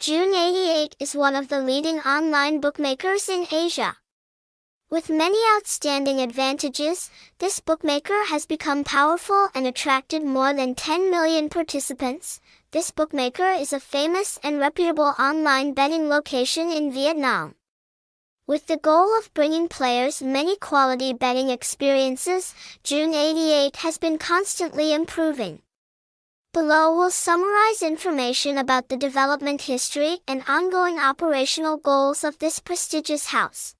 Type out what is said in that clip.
Jun88 is one of the leading online bookmakers in Asia. With many outstanding advantages, this bookmaker has become powerful and attracted more than 10 million participants. This bookmaker is a famous and reputable online betting location in Vietnam. With the goal of bringing players many quality betting experiences, Jun88 has been constantly improving. Below we'll summarize information about the development history and ongoing operational goals of this prestigious house.